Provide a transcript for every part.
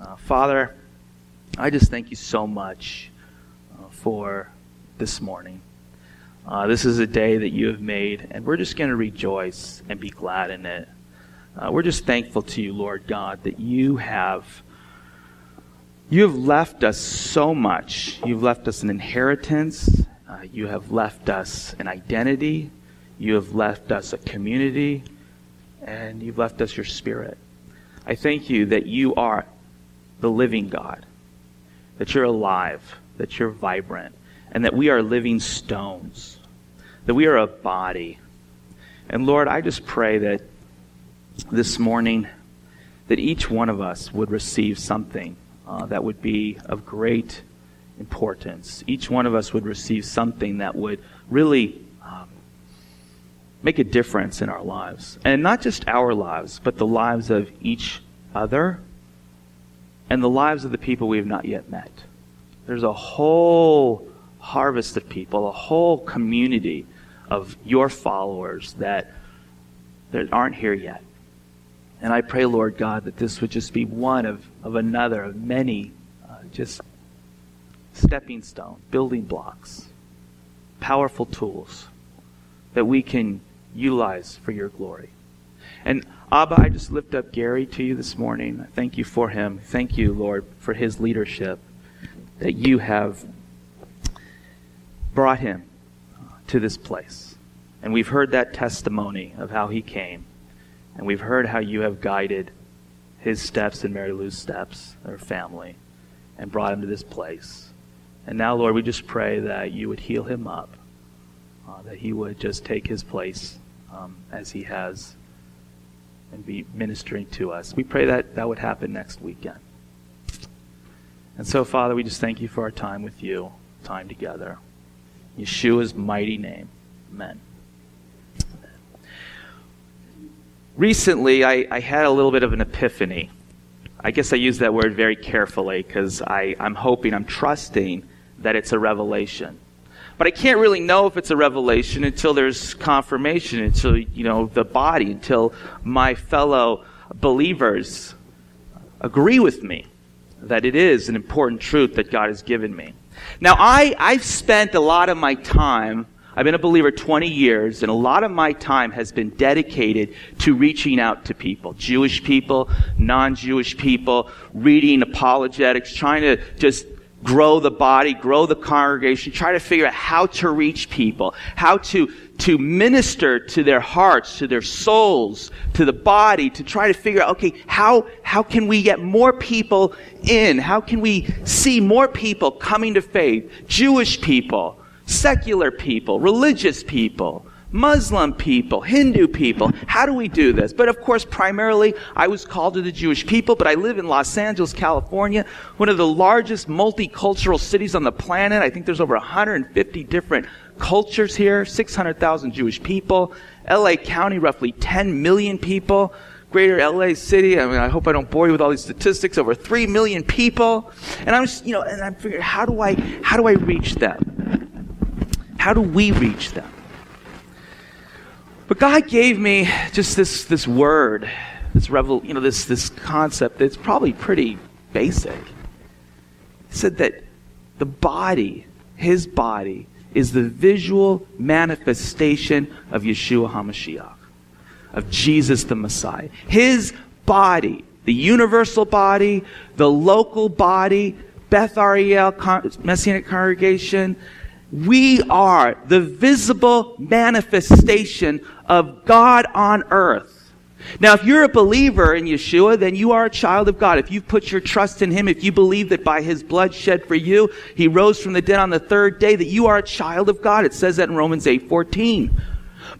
Uh, Father, I just thank you so much uh, for this morning. Uh, this is a day that you have made, and we're just going to rejoice and be glad in it. Uh, we're just thankful to you, Lord God, that you have you have left us so much. You've left us an inheritance. Uh, you have left us an identity. You have left us a community. And you've left us your spirit. I thank you that you are the living God, that you're alive, that you're vibrant, and that we are living stones, that we are a body. And Lord, I just pray that this morning, that each one of us would receive something uh, that would be of great importance. Each one of us would receive something that would really um, make a difference in our lives. And not just our lives, but the lives of each other and the lives of the people we have not yet met. There's a whole harvest of people, a whole community of your followers that, that aren't here yet. And I pray, Lord God, that this would just be one of, of another, of many, uh, just stepping stones, building blocks, powerful tools that we can utilize for your glory. And Abba, I just lift up Gary to you this morning. Thank you for him. Thank you, Lord, for his leadership that you have brought him to this place. And we've heard that testimony of how he came. And we've heard how you have guided his steps and Mary Lou's steps, her family, and brought him to this place. And now, Lord, we just pray that you would heal him up, uh, that he would just take his place um, as he has and be ministering to us. We pray that that would happen next weekend. And so, Father, we just thank you for our time with you, time together. Yeshua's mighty name. Amen. Recently, I, I had a little bit of an epiphany. I guess I use that word very carefully because I'm hoping, I'm trusting that it's a revelation. But I can't really know if it's a revelation until there's confirmation, until, you know, the body, until my fellow believers agree with me that it is an important truth that God has given me. Now, I, I've spent a lot of my time, I've been a believer 20 years, and a lot of my time has been dedicated to reaching out to people Jewish people, non Jewish people, reading apologetics, trying to just grow the body, grow the congregation, try to figure out how to reach people, how to, to minister to their hearts, to their souls, to the body, to try to figure out, okay, how, how can we get more people in? How can we see more people coming to faith? Jewish people, secular people, religious people, Muslim people, Hindu people. How do we do this? But of course, primarily, I was called to the Jewish people, but I live in Los Angeles, California, one of the largest multicultural cities on the planet. I think there's over 150 different cultures here, 600,000 Jewish people. LA County, roughly 10 million people. Greater LA City, I mean, I hope I don't bore you with all these statistics, over 3 million people. And I'm just, you know, and I'm figuring, how do I, how do I reach them? How do we reach them? But God gave me just this, this word, this revel, you know, this, this concept that's probably pretty basic. He said that the body, his body, is the visual manifestation of Yeshua HaMashiach, of Jesus the Messiah. His body, the universal body, the local body, Beth Ariel Messianic Congregation, we are the visible manifestation of God on earth. Now, if you're a believer in Yeshua, then you are a child of God. If you've put your trust in Him, if you believe that by His blood shed for you, He rose from the dead on the third day, that you are a child of God. It says that in Romans 8 14.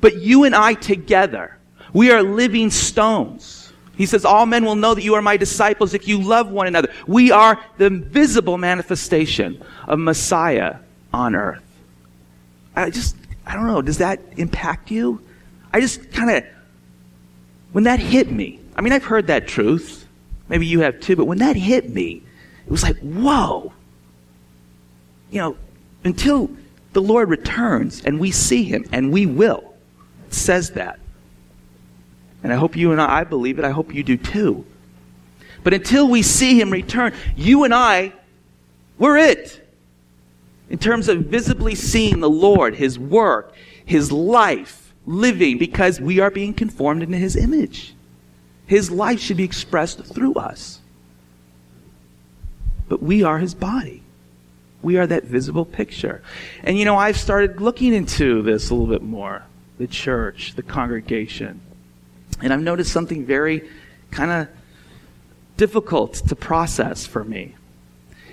But you and I together, we are living stones. He says, All men will know that you are my disciples if you love one another. We are the visible manifestation of Messiah on earth. I just, I don't know, does that impact you? I just kind of, when that hit me, I mean, I've heard that truth. Maybe you have too, but when that hit me, it was like, whoa. You know, until the Lord returns and we see him, and we will. Says that. And I hope you and I, I believe it, I hope you do too. But until we see him return, you and I, we're it. In terms of visibly seeing the Lord, his work, his life, living, because we are being conformed into his image. His life should be expressed through us. But we are his body. We are that visible picture. And you know, I've started looking into this a little bit more the church, the congregation. And I've noticed something very kind of difficult to process for me.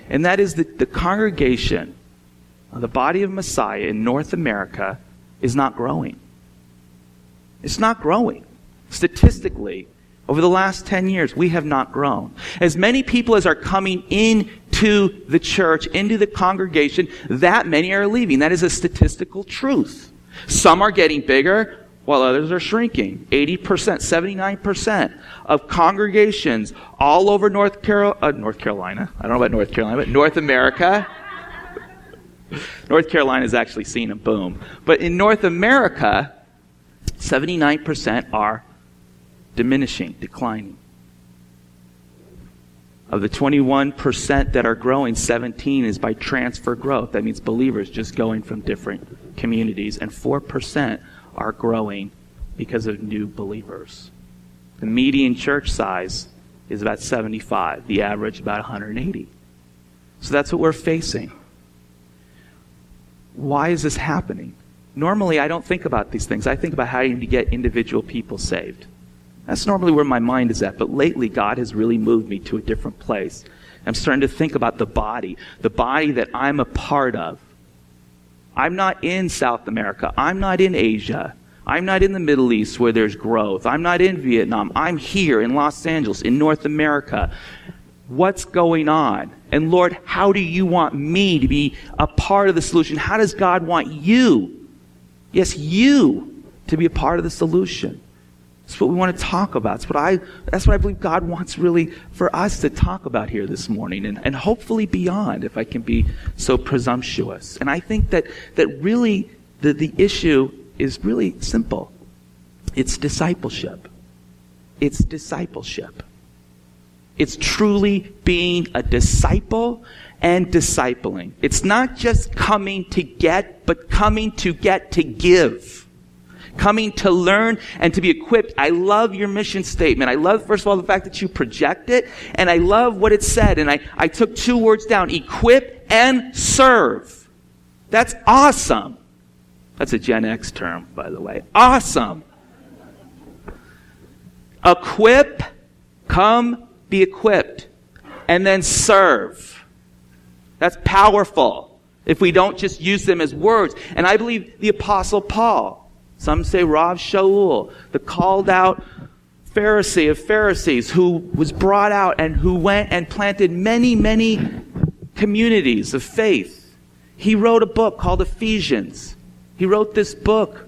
And that is that the congregation, the body of Messiah in North America, is not growing. It's not growing. Statistically, over the last 10 years, we have not grown. As many people as are coming into the church, into the congregation, that many are leaving. That is a statistical truth. Some are getting bigger, while others are shrinking. 80%, 79% of congregations all over North, Carol- uh, North Carolina, I don't know about North Carolina, but North America, North Carolina is actually seeing a boom. But in North America, 79% are diminishing, declining. Of the 21% that are growing, 17 is by transfer growth. That means believers just going from different communities. And 4% are growing because of new believers. The median church size is about 75, the average about 180. So that's what we're facing. Why is this happening? Normally, I don't think about these things. I think about how I need to get individual people saved. That's normally where my mind is at. But lately, God has really moved me to a different place. I'm starting to think about the body, the body that I'm a part of. I'm not in South America. I'm not in Asia. I'm not in the Middle East where there's growth. I'm not in Vietnam. I'm here in Los Angeles, in North America. What's going on? And Lord, how do you want me to be a part of the solution? How does God want you, yes, you, to be a part of the solution? That's what we want to talk about. That's what I, that's what I believe God wants really for us to talk about here this morning and, and hopefully beyond, if I can be so presumptuous. And I think that, that really the, the issue is really simple. It's discipleship. It's discipleship. It's truly being a disciple and discipling. It's not just coming to get, but coming to get to give coming to learn and to be equipped. I love your mission statement. I love, first of all, the fact that you project it, and I love what it said. And I, I took two words down equip and serve. That's awesome. That's a Gen X term, by the way. Awesome. Equip, come be equipped, and then serve. That's powerful if we don't just use them as words. And I believe the Apostle Paul, some say Rav Shaul, the called out Pharisee of Pharisees who was brought out and who went and planted many, many communities of faith. He wrote a book called Ephesians. He wrote this book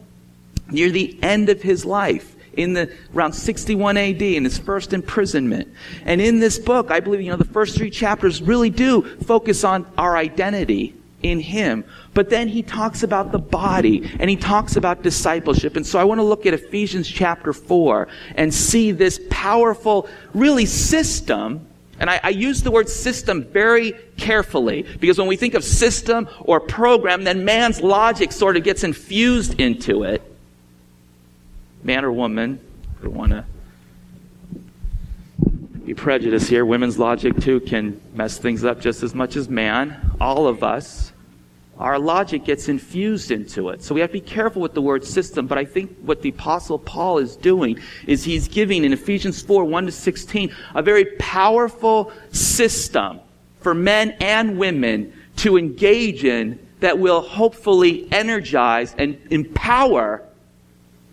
near the end of his life in the around 61 AD in his first imprisonment. And in this book, I believe you know the first 3 chapters really do focus on our identity in him. But then he talks about the body and he talks about discipleship. And so I want to look at Ephesians chapter 4 and see this powerful, really system. And I, I use the word system very carefully because when we think of system or program, then man's logic sort of gets infused into it. Man or woman, I don't want to be prejudiced here. Women's logic, too, can mess things up just as much as man. All of us our logic gets infused into it. So we have to be careful with the word system, but I think what the apostle Paul is doing is he's giving in Ephesians 4, 1 to 16, a very powerful system for men and women to engage in that will hopefully energize and empower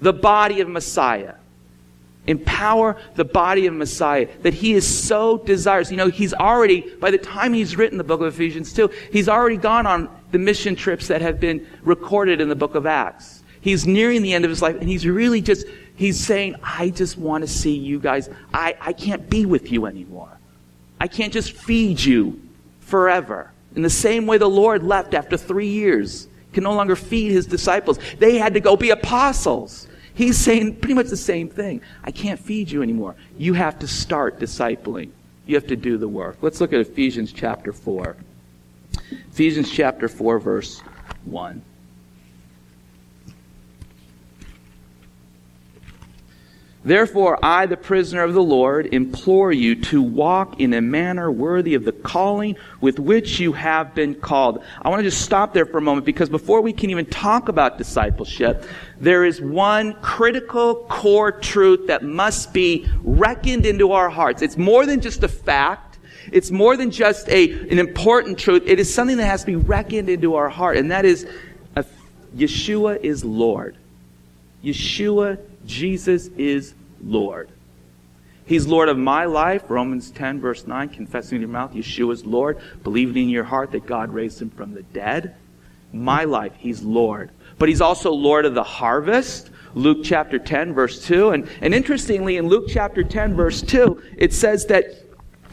the body of Messiah. Empower the body of Messiah that he is so desirous. You know, he's already, by the time he's written the book of Ephesians 2, he's already gone on the mission trips that have been recorded in the book of Acts. He's nearing the end of his life and he's really just, he's saying, I just want to see you guys. I, I can't be with you anymore. I can't just feed you forever. In the same way the Lord left after three years, can no longer feed his disciples. They had to go be apostles. He's saying pretty much the same thing. I can't feed you anymore. You have to start discipling. You have to do the work. Let's look at Ephesians chapter 4. Ephesians chapter 4, verse 1. Therefore, I, the prisoner of the Lord, implore you to walk in a manner worthy of the calling with which you have been called. I want to just stop there for a moment because before we can even talk about discipleship, there is one critical core truth that must be reckoned into our hearts. It's more than just a fact. It's more than just a, an important truth. It is something that has to be reckoned into our heart, and that is Yeshua is Lord. Yeshua Jesus is Lord. He's Lord of my life, Romans 10, verse 9, confessing in your mouth, Yeshua is Lord, believing in your heart that God raised him from the dead. My life, He's Lord. But He's also Lord of the harvest. Luke chapter 10, verse 2. And, and interestingly, in Luke chapter 10, verse 2, it says that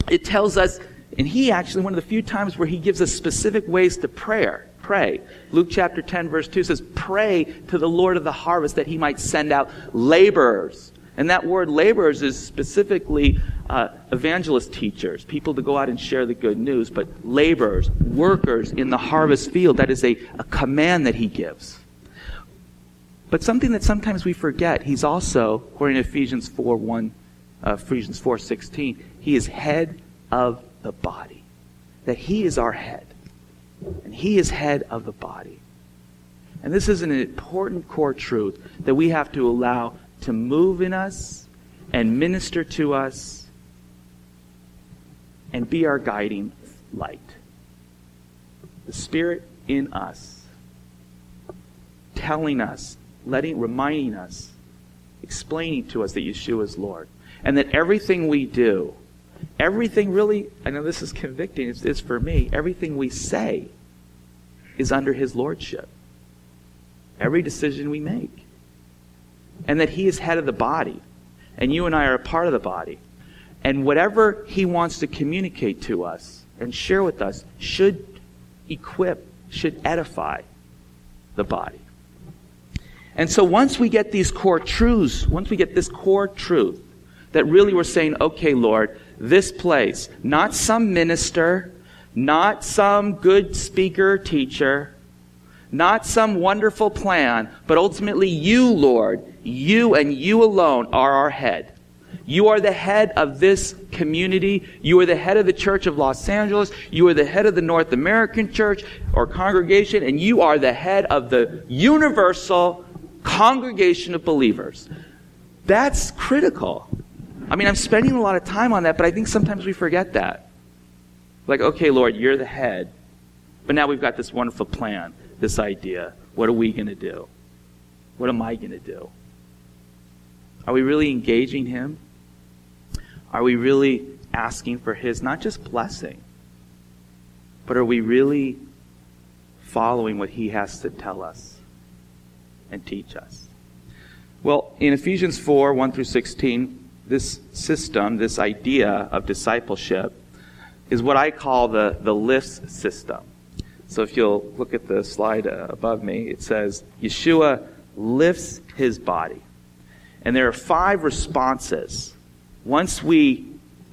it tells us, and He actually, one of the few times where He gives us specific ways to prayer pray. Luke chapter 10, verse 2 says, Pray to the Lord of the harvest that he might send out laborers. And that word laborers is specifically uh, evangelist teachers, people to go out and share the good news, but laborers, workers in the harvest field. That is a, a command that he gives. But something that sometimes we forget, he's also, according to Ephesians 4 1, uh, Ephesians 4 16, he is head of the body. That he is our head. And he is head of the body. And this is an important core truth that we have to allow to move in us and minister to us and be our guiding light. The Spirit in us, telling us, letting, reminding us, explaining to us that Yeshua is Lord. And that everything we do, Everything really, I know this is convicting, it's, it's for me. Everything we say is under His Lordship. Every decision we make. And that He is head of the body. And you and I are a part of the body. And whatever He wants to communicate to us and share with us should equip, should edify the body. And so once we get these core truths, once we get this core truth, that really we're saying, okay, Lord, this place. Not some minister, not some good speaker, teacher, not some wonderful plan, but ultimately you, Lord, you and you alone are our head. You are the head of this community. You are the head of the Church of Los Angeles. You are the head of the North American Church or congregation, and you are the head of the universal congregation of believers. That's critical. I mean, I'm spending a lot of time on that, but I think sometimes we forget that. Like, okay, Lord, you're the head. But now we've got this wonderful plan, this idea. What are we going to do? What am I going to do? Are we really engaging Him? Are we really asking for His, not just blessing, but are we really following what He has to tell us and teach us? Well, in Ephesians 4 1 through 16, this system, this idea of discipleship, is what I call the, the lifts system. So if you'll look at the slide uh, above me, it says Yeshua lifts his body. And there are five responses. Once we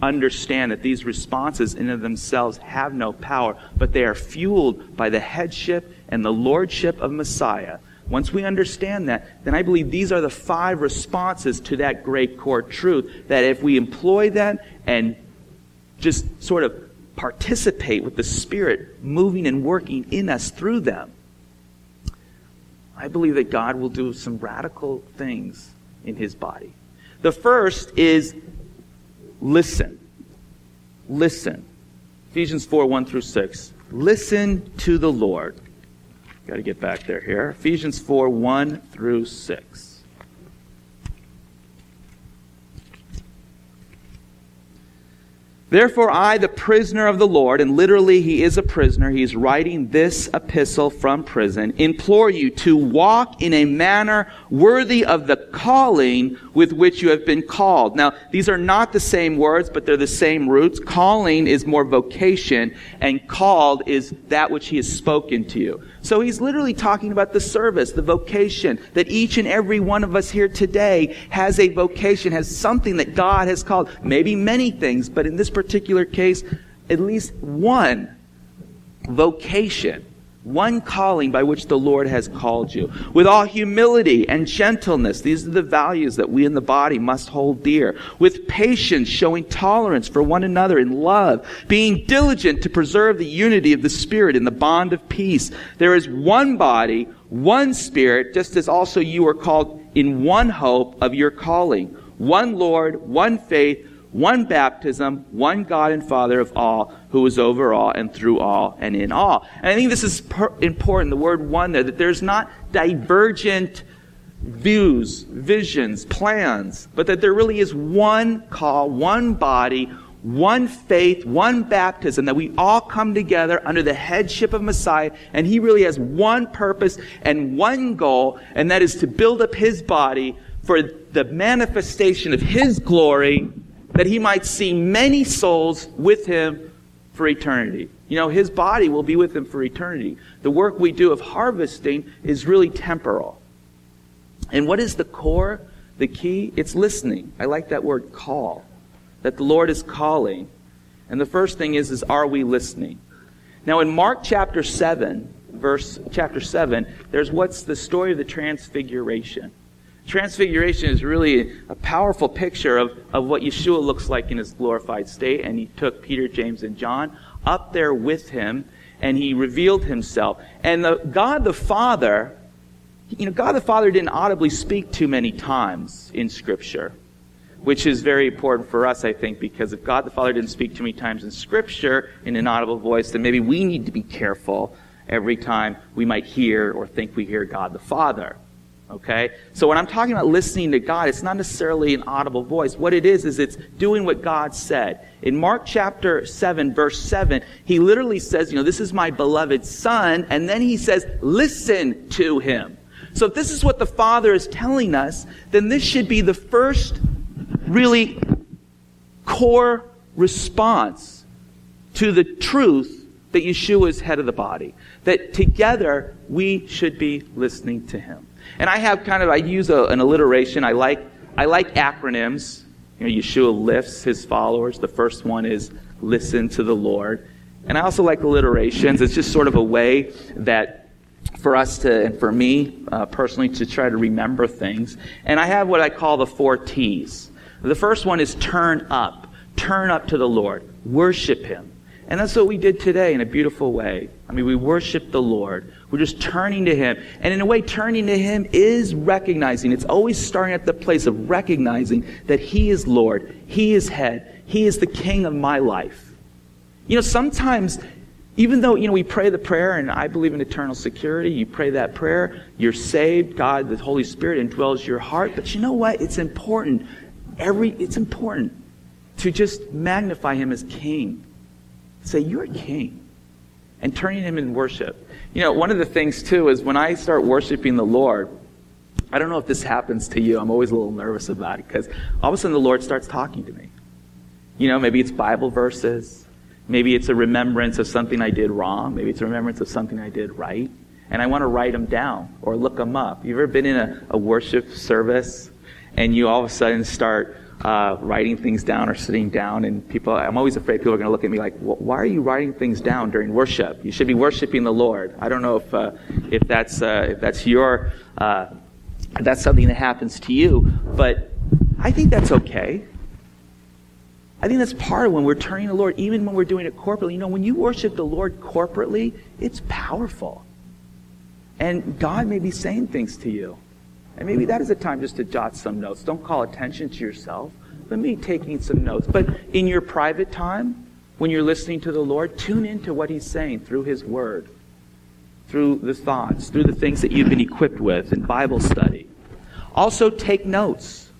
understand that these responses in of themselves have no power, but they are fueled by the headship and the lordship of Messiah, once we understand that, then I believe these are the five responses to that great core truth that if we employ them and just sort of participate with the Spirit moving and working in us through them, I believe that God will do some radical things in his body. The first is listen. Listen. Ephesians 4 1 through 6. Listen to the Lord. Got to get back there here. Ephesians 4 1 through 6. Therefore, I, the prisoner of the Lord, and literally he is a prisoner, he's writing this epistle from prison, implore you to walk in a manner worthy of the calling with which you have been called. Now, these are not the same words, but they're the same roots. Calling is more vocation, and called is that which he has spoken to you. So he's literally talking about the service, the vocation, that each and every one of us here today has a vocation, has something that God has called, maybe many things, but in this particular case, at least one vocation one calling by which the Lord has called you. With all humility and gentleness, these are the values that we in the body must hold dear. With patience, showing tolerance for one another in love, being diligent to preserve the unity of the Spirit in the bond of peace. There is one body, one Spirit, just as also you are called in one hope of your calling. One Lord, one faith, one baptism, one God and Father of all, who is over all and through all and in all. And I think this is per- important, the word one there, that there's not divergent views, visions, plans, but that there really is one call, one body, one faith, one baptism, that we all come together under the headship of Messiah, and He really has one purpose and one goal, and that is to build up His body for the manifestation of His glory that he might see many souls with him for eternity. You know, his body will be with him for eternity. The work we do of harvesting is really temporal. And what is the core, the key? It's listening. I like that word call, that the Lord is calling. And the first thing is, is are we listening? Now in Mark chapter 7, verse chapter 7, there's what's the story of the transfiguration. Transfiguration is really a powerful picture of, of what Yeshua looks like in his glorified state. And he took Peter, James, and John up there with him, and he revealed himself. And the, God the Father, you know, God the Father didn't audibly speak too many times in Scripture, which is very important for us, I think, because if God the Father didn't speak too many times in Scripture in an audible voice, then maybe we need to be careful every time we might hear or think we hear God the Father. Okay? So when I'm talking about listening to God, it's not necessarily an audible voice. What it is, is it's doing what God said. In Mark chapter 7, verse 7, he literally says, you know, this is my beloved son, and then he says, listen to him. So if this is what the Father is telling us, then this should be the first really core response to the truth that Yeshua is head of the body. That together we should be listening to him. And I have kind of, I use a, an alliteration. I like, I like acronyms. You know, Yeshua lifts his followers. The first one is listen to the Lord. And I also like alliterations. It's just sort of a way that for us to, and for me uh, personally, to try to remember things. And I have what I call the four T's. The first one is turn up. Turn up to the Lord. Worship Him. And that's what we did today in a beautiful way. I mean, we worship the Lord. We're just turning to Him. And in a way, turning to Him is recognizing. It's always starting at the place of recognizing that He is Lord. He is head. He is the King of my life. You know, sometimes, even though, you know, we pray the prayer and I believe in eternal security, you pray that prayer, you're saved, God, the Holy Spirit indwells your heart. But you know what? It's important. Every, it's important to just magnify Him as King Say, You're king. And turning him in worship. You know, one of the things, too, is when I start worshiping the Lord, I don't know if this happens to you. I'm always a little nervous about it because all of a sudden the Lord starts talking to me. You know, maybe it's Bible verses. Maybe it's a remembrance of something I did wrong. Maybe it's a remembrance of something I did right. And I want to write them down or look them up. You ever been in a, a worship service and you all of a sudden start uh, writing things down or sitting down. And people, I'm always afraid people are going to look at me like, why are you writing things down during worship? You should be worshiping the Lord. I don't know if, uh, if, that's, uh, if that's your, uh, if that's something that happens to you, but I think that's okay. I think that's part of when we're turning to the Lord, even when we're doing it corporately. You know, when you worship the Lord corporately, it's powerful. And God may be saying things to you. And maybe that is a time just to jot some notes. Don't call attention to yourself, but me taking some notes. But in your private time, when you're listening to the Lord, tune into what He's saying through His Word, through the thoughts, through the things that you've been equipped with in Bible study. Also, take notes.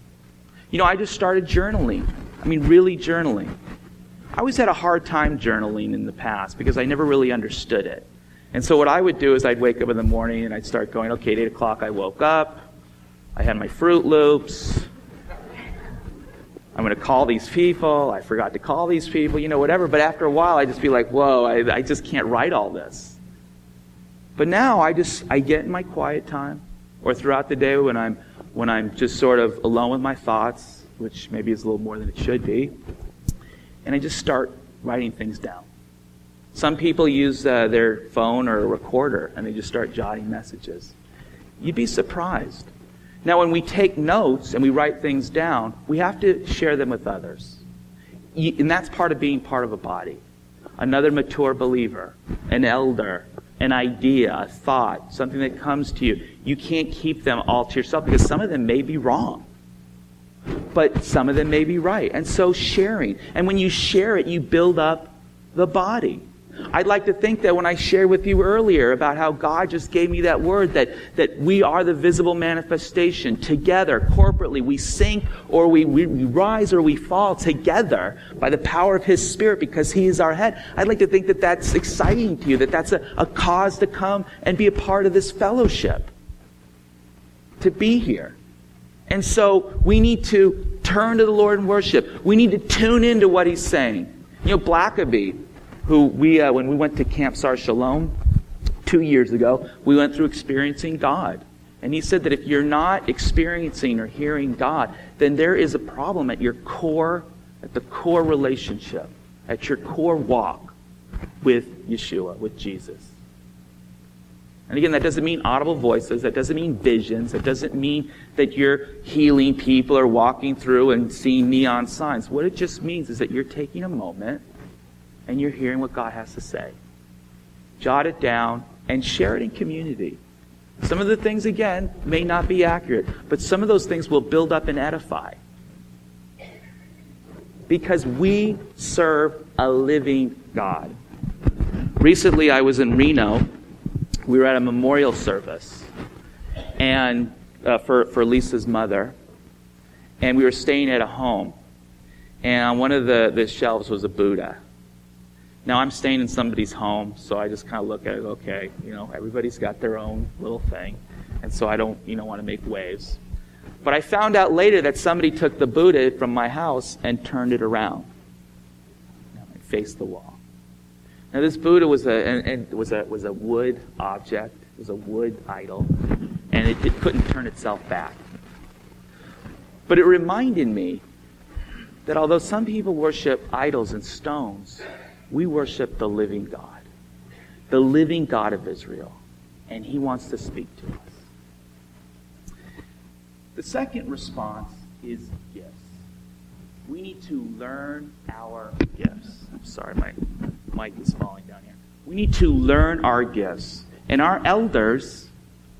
You know, I just started journaling. I mean, really journaling. I always had a hard time journaling in the past because I never really understood it. And so what I would do is I'd wake up in the morning and I'd start going, okay, at 8 o'clock I woke up. I had my Froot Loops. I'm going to call these people. I forgot to call these people, you know, whatever. But after a while, I just be like, whoa, I, I just can't write all this. But now I just, I get in my quiet time or throughout the day when I'm, when I'm just sort of alone with my thoughts, which maybe is a little more than it should be. and I just start writing things down. Some people use uh, their phone or a recorder and they just start jotting messages. You'd be surprised. Now, when we take notes and we write things down, we have to share them with others. And that's part of being part of a body. Another mature believer, an elder, an idea, a thought, something that comes to you. You can't keep them all to yourself because some of them may be wrong. But some of them may be right. And so sharing. And when you share it, you build up the body. I'd like to think that when I shared with you earlier about how God just gave me that word that, that we are the visible manifestation together, corporately. We sink or we, we, we rise or we fall together by the power of His Spirit because He is our head. I'd like to think that that's exciting to you, that that's a, a cause to come and be a part of this fellowship, to be here. And so we need to turn to the Lord in worship. We need to tune into what He's saying. You know, Blackaby, who we, uh, when we went to Camp Sar Shalom two years ago, we went through experiencing God. And he said that if you're not experiencing or hearing God, then there is a problem at your core, at the core relationship, at your core walk with Yeshua, with Jesus. And again, that doesn't mean audible voices. That doesn't mean visions. That doesn't mean that you're healing people or walking through and seeing neon signs. What it just means is that you're taking a moment and you're hearing what God has to say. Jot it down and share it in community. Some of the things, again, may not be accurate, but some of those things will build up and edify. Because we serve a living God. Recently, I was in Reno. We were at a memorial service and uh, for, for Lisa's mother, and we were staying at a home. And on one of the, the shelves was a Buddha. Now I'm staying in somebody's home, so I just kind of look at it. Okay, you know, everybody's got their own little thing, and so I don't, you know, want to make waves. But I found out later that somebody took the Buddha from my house and turned it around, and faced the wall. Now this Buddha was a and, and was a was a wood object. It was a wood idol, and it, it couldn't turn itself back. But it reminded me that although some people worship idols and stones, we worship the living God, the living God of Israel, and He wants to speak to us. The second response is gifts. We need to learn our gifts. I'm sorry, my mic is falling down here. We need to learn our gifts. And our elders,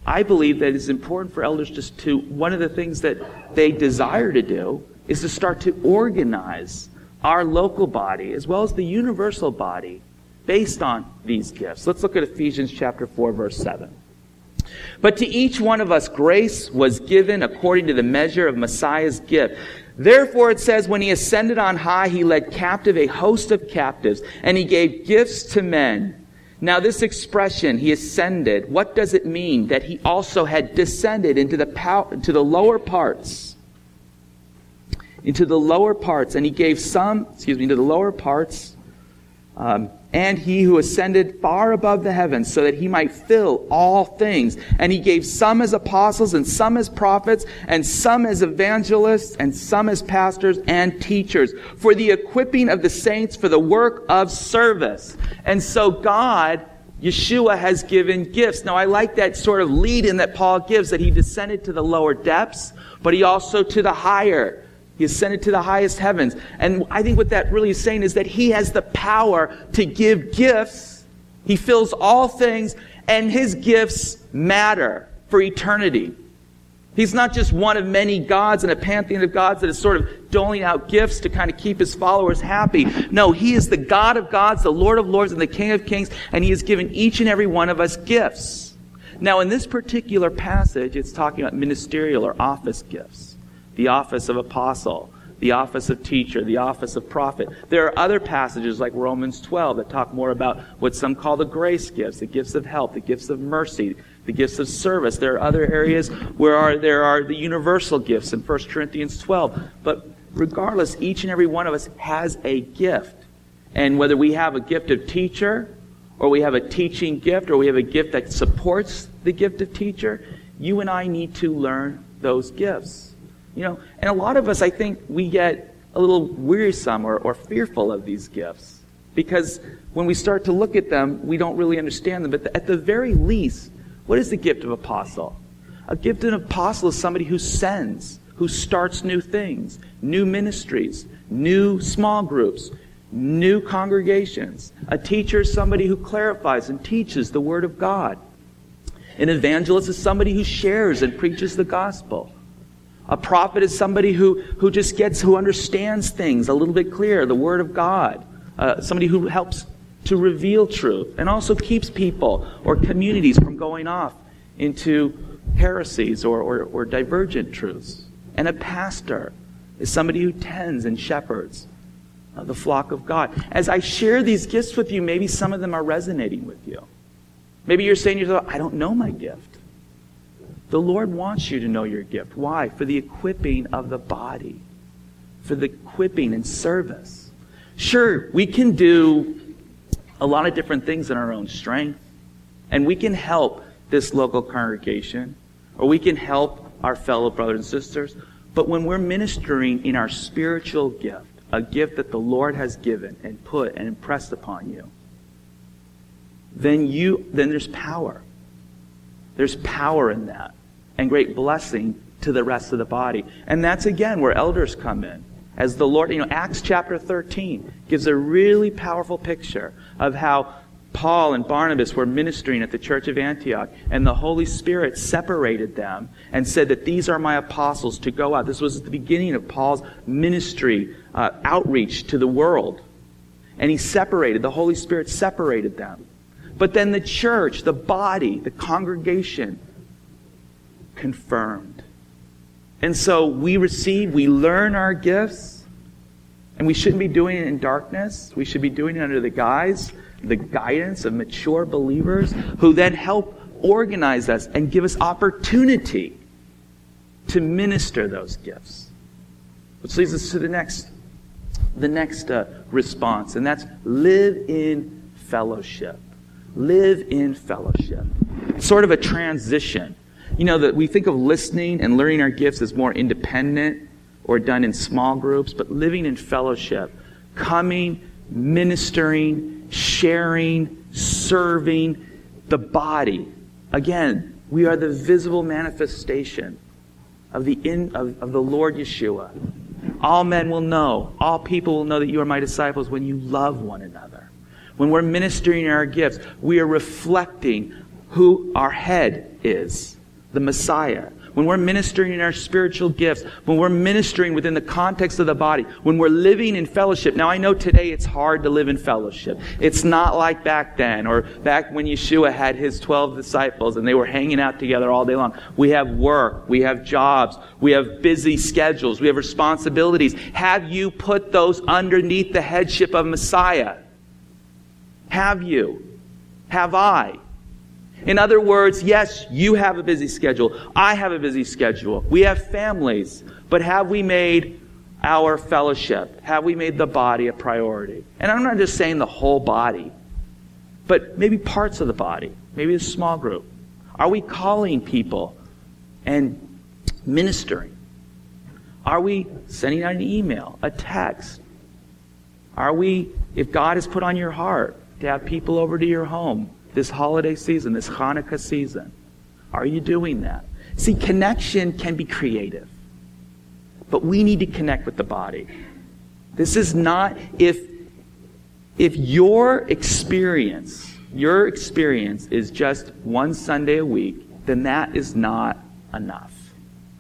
I believe that it's important for elders just to, one of the things that they desire to do is to start to organize our local body as well as the universal body based on these gifts. Let's look at Ephesians chapter 4 verse 7. But to each one of us grace was given according to the measure of Messiah's gift. Therefore it says, when he ascended on high, he led captive a host of captives, and he gave gifts to men. Now this expression, he ascended, what does it mean? That he also had descended into the, pow- to the lower parts into the lower parts, and he gave some, excuse me, into the lower parts, um, and he who ascended far above the heavens, so that he might fill all things. And he gave some as apostles, and some as prophets, and some as evangelists, and some as pastors and teachers, for the equipping of the saints for the work of service. And so God Yeshua has given gifts. Now, I like that sort of lead in that Paul gives that he descended to the lower depths, but he also to the higher. He ascended to the highest heavens. And I think what that really is saying is that he has the power to give gifts. He fills all things, and his gifts matter for eternity. He's not just one of many gods in a pantheon of gods that is sort of doling out gifts to kind of keep his followers happy. No, he is the God of gods, the Lord of lords, and the King of kings, and he has given each and every one of us gifts. Now, in this particular passage, it's talking about ministerial or office gifts the office of apostle, the office of teacher, the office of prophet. There are other passages like Romans 12 that talk more about what some call the grace gifts, the gifts of help, the gifts of mercy, the gifts of service. There are other areas where are, there are the universal gifts in 1 Corinthians 12. But regardless, each and every one of us has a gift. And whether we have a gift of teacher, or we have a teaching gift, or we have a gift that supports the gift of teacher, you and I need to learn those gifts. You know, and a lot of us, I think, we get a little wearisome or, or fearful of these gifts. Because when we start to look at them, we don't really understand them. But at the very least, what is the gift of apostle? A gift of apostle is somebody who sends, who starts new things, new ministries, new small groups, new congregations. A teacher is somebody who clarifies and teaches the Word of God. An evangelist is somebody who shares and preaches the gospel. A prophet is somebody who, who just gets, who understands things a little bit clearer, the Word of God. Uh, somebody who helps to reveal truth and also keeps people or communities from going off into heresies or, or, or divergent truths. And a pastor is somebody who tends and shepherds uh, the flock of God. As I share these gifts with you, maybe some of them are resonating with you. Maybe you're saying to yourself, I don't know my gift. The Lord wants you to know your gift. Why? For the equipping of the body, for the equipping and service. Sure, we can do a lot of different things in our own strength, and we can help this local congregation, or we can help our fellow brothers and sisters. But when we're ministering in our spiritual gift, a gift that the Lord has given and put and impressed upon you, then you then there's power. There's power in that and great blessing to the rest of the body. And that's again where elders come in. As the Lord, you know, Acts chapter 13 gives a really powerful picture of how Paul and Barnabas were ministering at the church of Antioch, and the Holy Spirit separated them and said that these are my apostles to go out. This was at the beginning of Paul's ministry uh, outreach to the world. And he separated, the Holy Spirit separated them. But then the church, the body, the congregation confirmed. And so we receive, we learn our gifts, and we shouldn't be doing it in darkness. We should be doing it under the guise, the guidance of mature believers who then help organize us and give us opportunity to minister those gifts. Which leads us to the next, the next uh, response, and that's live in fellowship. Live in fellowship. Sort of a transition you know, that we think of listening and learning our gifts as more independent or done in small groups, but living in fellowship, coming, ministering, sharing, serving the body. Again, we are the visible manifestation of the, in, of, of the Lord Yeshua. All men will know, all people will know that you are my disciples when you love one another. When we're ministering our gifts, we are reflecting who our head is the Messiah, when we're ministering in our spiritual gifts, when we're ministering within the context of the body, when we're living in fellowship. Now, I know today it's hard to live in fellowship. It's not like back then or back when Yeshua had his 12 disciples and they were hanging out together all day long. We have work, we have jobs, we have busy schedules, we have responsibilities. Have you put those underneath the headship of Messiah? Have you? Have I? In other words, yes, you have a busy schedule. I have a busy schedule. We have families. But have we made our fellowship? Have we made the body a priority? And I'm not just saying the whole body, but maybe parts of the body, maybe a small group. Are we calling people and ministering? Are we sending out an email, a text? Are we, if God has put on your heart to have people over to your home, this holiday season, this Hanukkah season? Are you doing that? See, connection can be creative, but we need to connect with the body. This is not, if, if your experience, your experience is just one Sunday a week, then that is not enough.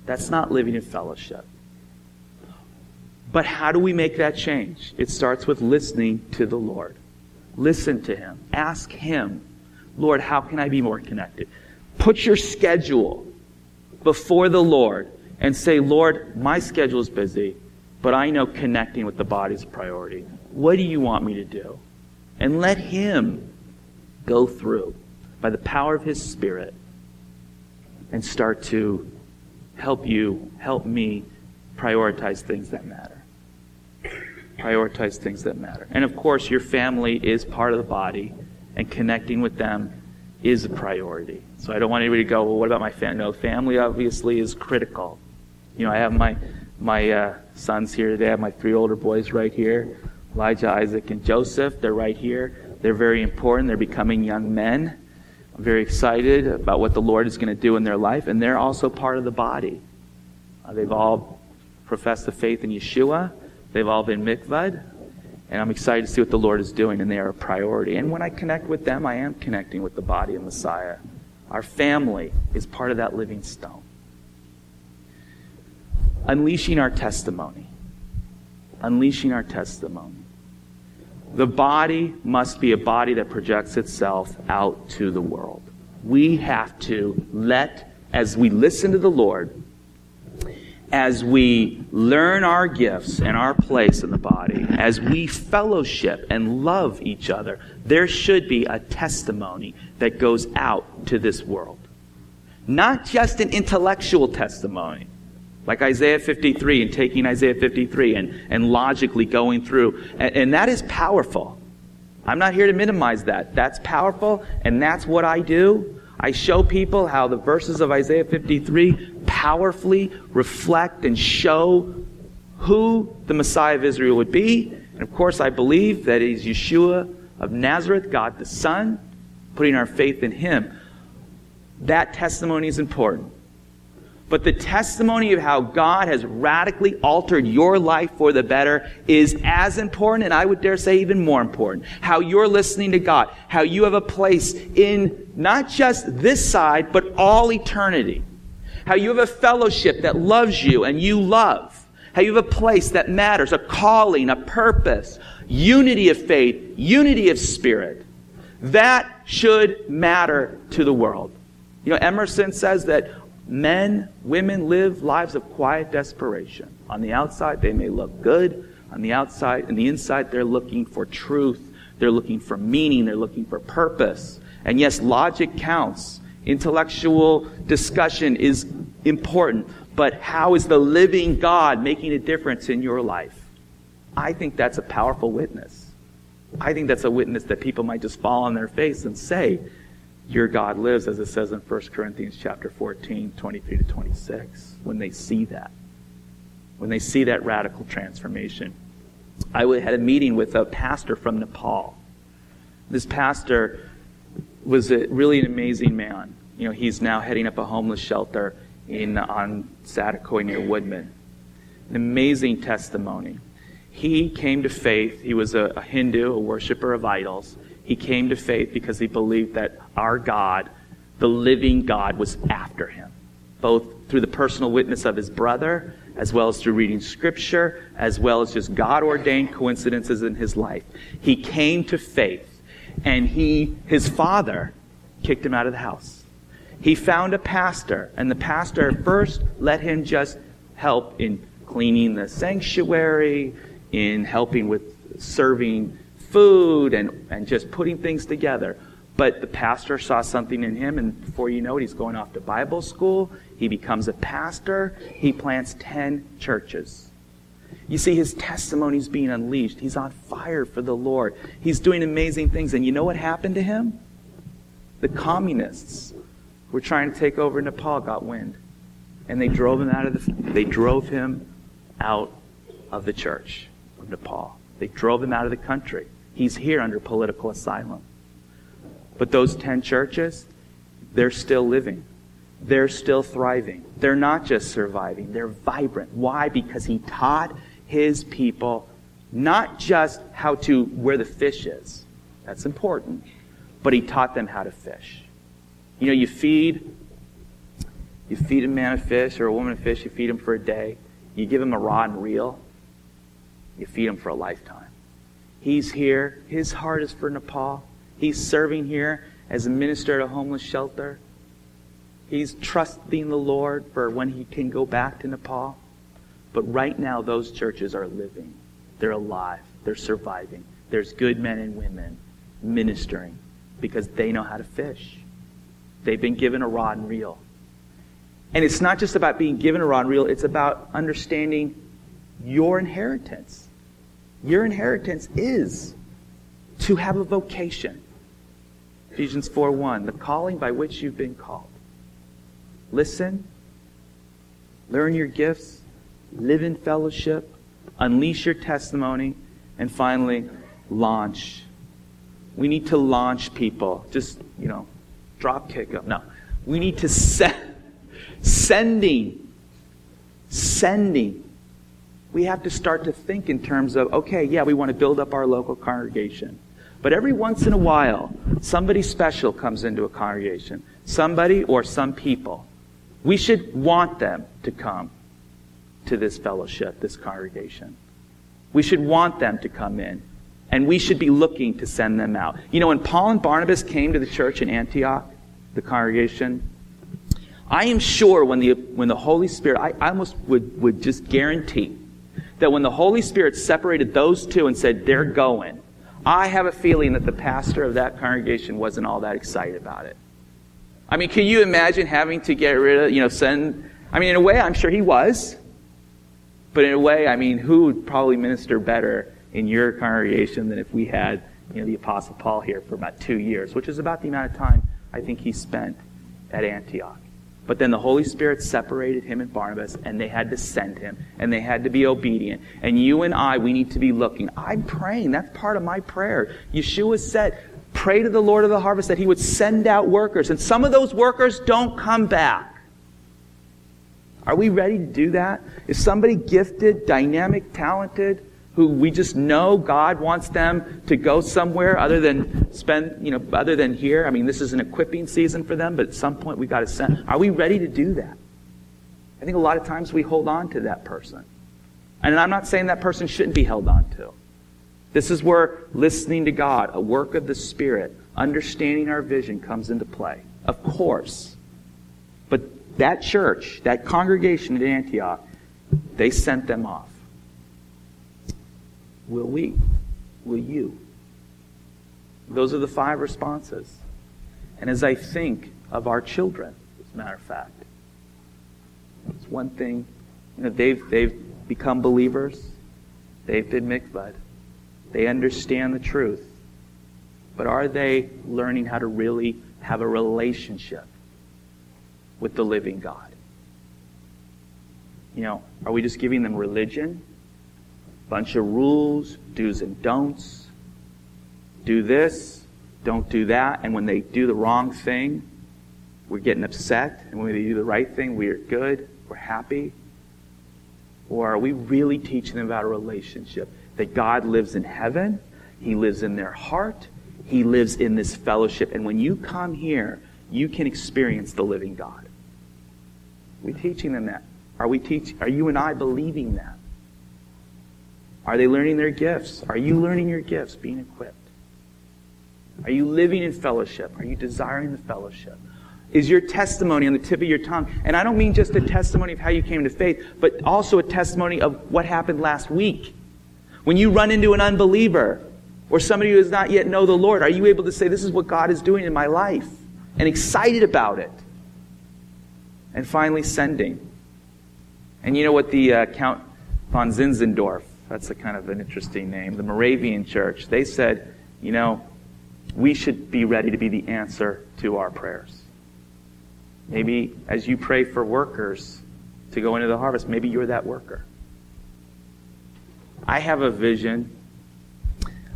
That's not living in fellowship. But how do we make that change? It starts with listening to the Lord. Listen to Him. Ask Him Lord, how can I be more connected? Put your schedule before the Lord and say, Lord, my schedule is busy, but I know connecting with the body is a priority. What do you want me to do? And let Him go through by the power of His Spirit and start to help you, help me prioritize things that matter. Prioritize things that matter. And of course, your family is part of the body and connecting with them is a priority. So I don't want anybody to go, well, what about my family? No, family obviously is critical. You know, I have my, my uh, sons here today. I have my three older boys right here Elijah, Isaac, and Joseph. They're right here. They're very important. They're becoming young men. I'm very excited about what the Lord is going to do in their life, and they're also part of the body. Uh, they've all professed the faith in Yeshua. They've all been mikvad, and I'm excited to see what the Lord is doing, and they are a priority. And when I connect with them, I am connecting with the body of Messiah. Our family is part of that living stone. Unleashing our testimony. Unleashing our testimony. The body must be a body that projects itself out to the world. We have to let, as we listen to the Lord, as we learn our gifts and our place in the body, as we fellowship and love each other, there should be a testimony that goes out to this world. Not just an intellectual testimony, like Isaiah 53 and taking Isaiah 53 and, and logically going through. And, and that is powerful. I'm not here to minimize that. That's powerful, and that's what I do. I show people how the verses of Isaiah 53 powerfully reflect and show who the Messiah of Israel would be. And of course, I believe that he's Yeshua of Nazareth, God the Son, putting our faith in him. That testimony is important. But the testimony of how God has radically altered your life for the better is as important, and I would dare say even more important. How you're listening to God, how you have a place in not just this side, but all eternity. How you have a fellowship that loves you and you love. How you have a place that matters, a calling, a purpose, unity of faith, unity of spirit. That should matter to the world. You know, Emerson says that men, women live lives of quiet desperation. On the outside, they may look good. On the outside, and the inside, they're looking for truth. They're looking for meaning. They're looking for purpose. And yes, logic counts. Intellectual discussion is important. But how is the living God making a difference in your life? I think that's a powerful witness. I think that's a witness that people might just fall on their face and say, your God lives, as it says in 1 Corinthians chapter 14, 23 to 26, when they see that. When they see that radical transformation. I had a meeting with a pastor from Nepal. This pastor was a, really an amazing man. You know, he's now heading up a homeless shelter in on Saticoy near Woodman. An amazing testimony. He came to faith. He was a, a Hindu, a worshiper of idols. He came to faith because he believed that our God, the living God, was after him, both through the personal witness of his brother, as well as through reading scripture, as well as just God ordained coincidences in his life. He came to faith, and he, his father, kicked him out of the house. He found a pastor, and the pastor first let him just help in cleaning the sanctuary, in helping with serving food and, and just putting things together. But the pastor saw something in him, and before you know it, he's going off to Bible school. He becomes a pastor. He plants 10 churches. You see, his testimony is being unleashed. He's on fire for the Lord. He's doing amazing things. And you know what happened to him? The communists who were trying to take over Nepal got wind. And they drove him out of the they drove him out of the church of Nepal. They drove him out of the country. He's here under political asylum. But those 10 churches, they're still living. They're still thriving. They're not just surviving, they're vibrant. Why? Because he taught his people not just how to, where the fish is. That's important. But he taught them how to fish. You know, you feed, you feed a man a fish or a woman a fish, you feed him for a day. You give him a rod and reel, you feed him for a lifetime. He's here. His heart is for Nepal. He's serving here as a minister at a homeless shelter. He's trusting the Lord for when he can go back to Nepal. But right now, those churches are living. They're alive. They're surviving. There's good men and women ministering because they know how to fish. They've been given a rod and reel. And it's not just about being given a rod and reel, it's about understanding your inheritance. Your inheritance is to have a vocation. Ephesians 4 1, the calling by which you've been called. Listen, learn your gifts, live in fellowship, unleash your testimony, and finally, launch. We need to launch people. Just, you know, drop kick them. No. We need to send, sending, sending. We have to start to think in terms of, okay, yeah, we want to build up our local congregation. But every once in a while, somebody special comes into a congregation. Somebody or some people. We should want them to come to this fellowship, this congregation. We should want them to come in. And we should be looking to send them out. You know, when Paul and Barnabas came to the church in Antioch, the congregation, I am sure when the, when the Holy Spirit, I, I almost would, would just guarantee that when the Holy Spirit separated those two and said, they're going, I have a feeling that the pastor of that congregation wasn't all that excited about it. I mean, can you imagine having to get rid of, you know, send, I mean, in a way, I'm sure he was. But in a way, I mean, who would probably minister better in your congregation than if we had, you know, the Apostle Paul here for about two years, which is about the amount of time I think he spent at Antioch. But then the Holy Spirit separated him and Barnabas, and they had to send him, and they had to be obedient. And you and I, we need to be looking. I'm praying. That's part of my prayer. Yeshua said, pray to the Lord of the harvest that he would send out workers. And some of those workers don't come back. Are we ready to do that? Is somebody gifted, dynamic, talented, who we just know God wants them to go somewhere other than spend, you know, other than here? I mean, this is an equipping season for them, but at some point we've got to send. Are we ready to do that? I think a lot of times we hold on to that person. And I'm not saying that person shouldn't be held on to. This is where listening to God, a work of the Spirit, understanding our vision comes into play. Of course. That church, that congregation at Antioch, they sent them off. Will we? Will you? Those are the five responses. And as I think of our children, as a matter of fact, it's one thing, you know, they've, they've become believers. They've been mikvah. They understand the truth. But are they learning how to really have a relationship with the living God? You know, are we just giving them religion? Bunch of rules, do's and don'ts. Do this, don't do that. And when they do the wrong thing, we're getting upset. And when they do the right thing, we're good, we're happy. Or are we really teaching them about a relationship? that God lives in heaven, He lives in their heart, He lives in this fellowship. And when you come here, you can experience the living God. Are we teaching them that? Are we teach are you and I believing that? Are they learning their gifts? Are you learning your gifts, being equipped? Are you living in fellowship? Are you desiring the fellowship? Is your testimony on the tip of your tongue? And I don't mean just a testimony of how you came to faith, but also a testimony of what happened last week. When you run into an unbeliever or somebody who does not yet know the Lord, are you able to say, This is what God is doing in my life? And excited about it? And finally, sending. And you know what the uh, Count von Zinzendorf, that's a kind of an interesting name, the Moravian church, they said, you know, we should be ready to be the answer to our prayers. Maybe as you pray for workers to go into the harvest, maybe you're that worker. I have a vision.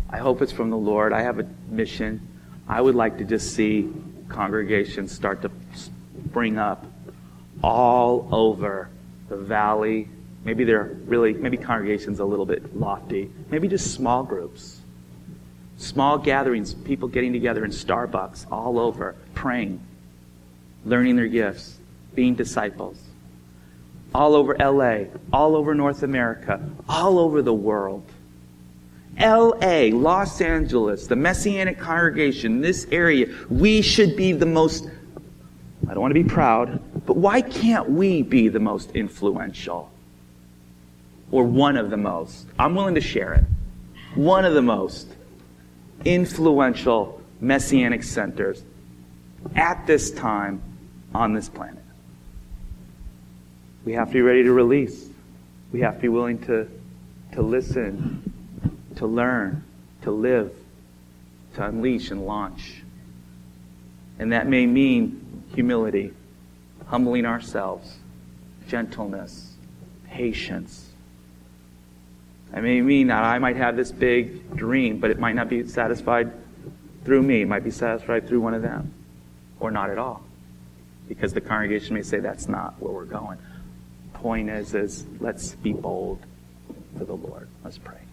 I hope it's from the Lord. I have a mission. I would like to just see congregations start to spring up all over the valley. Maybe they're really, maybe congregations a little bit lofty. Maybe just small groups. Small gatherings, people getting together in Starbucks all over, praying, learning their gifts, being disciples all over LA, all over North America, all over the world. LA, Los Angeles, the Messianic congregation, this area, we should be the most, I don't want to be proud, but why can't we be the most influential? Or one of the most? I'm willing to share it. One of the most influential Messianic centers at this time on this planet. We have to be ready to release. We have to be willing to, to listen, to learn, to live, to unleash and launch. And that may mean humility, humbling ourselves, gentleness, patience. I may mean that I might have this big dream, but it might not be satisfied through me. It might be satisfied through one of them, or not at all. Because the congregation may say that's not where we're going. Point is, is let's be bold for the Lord. Let's pray.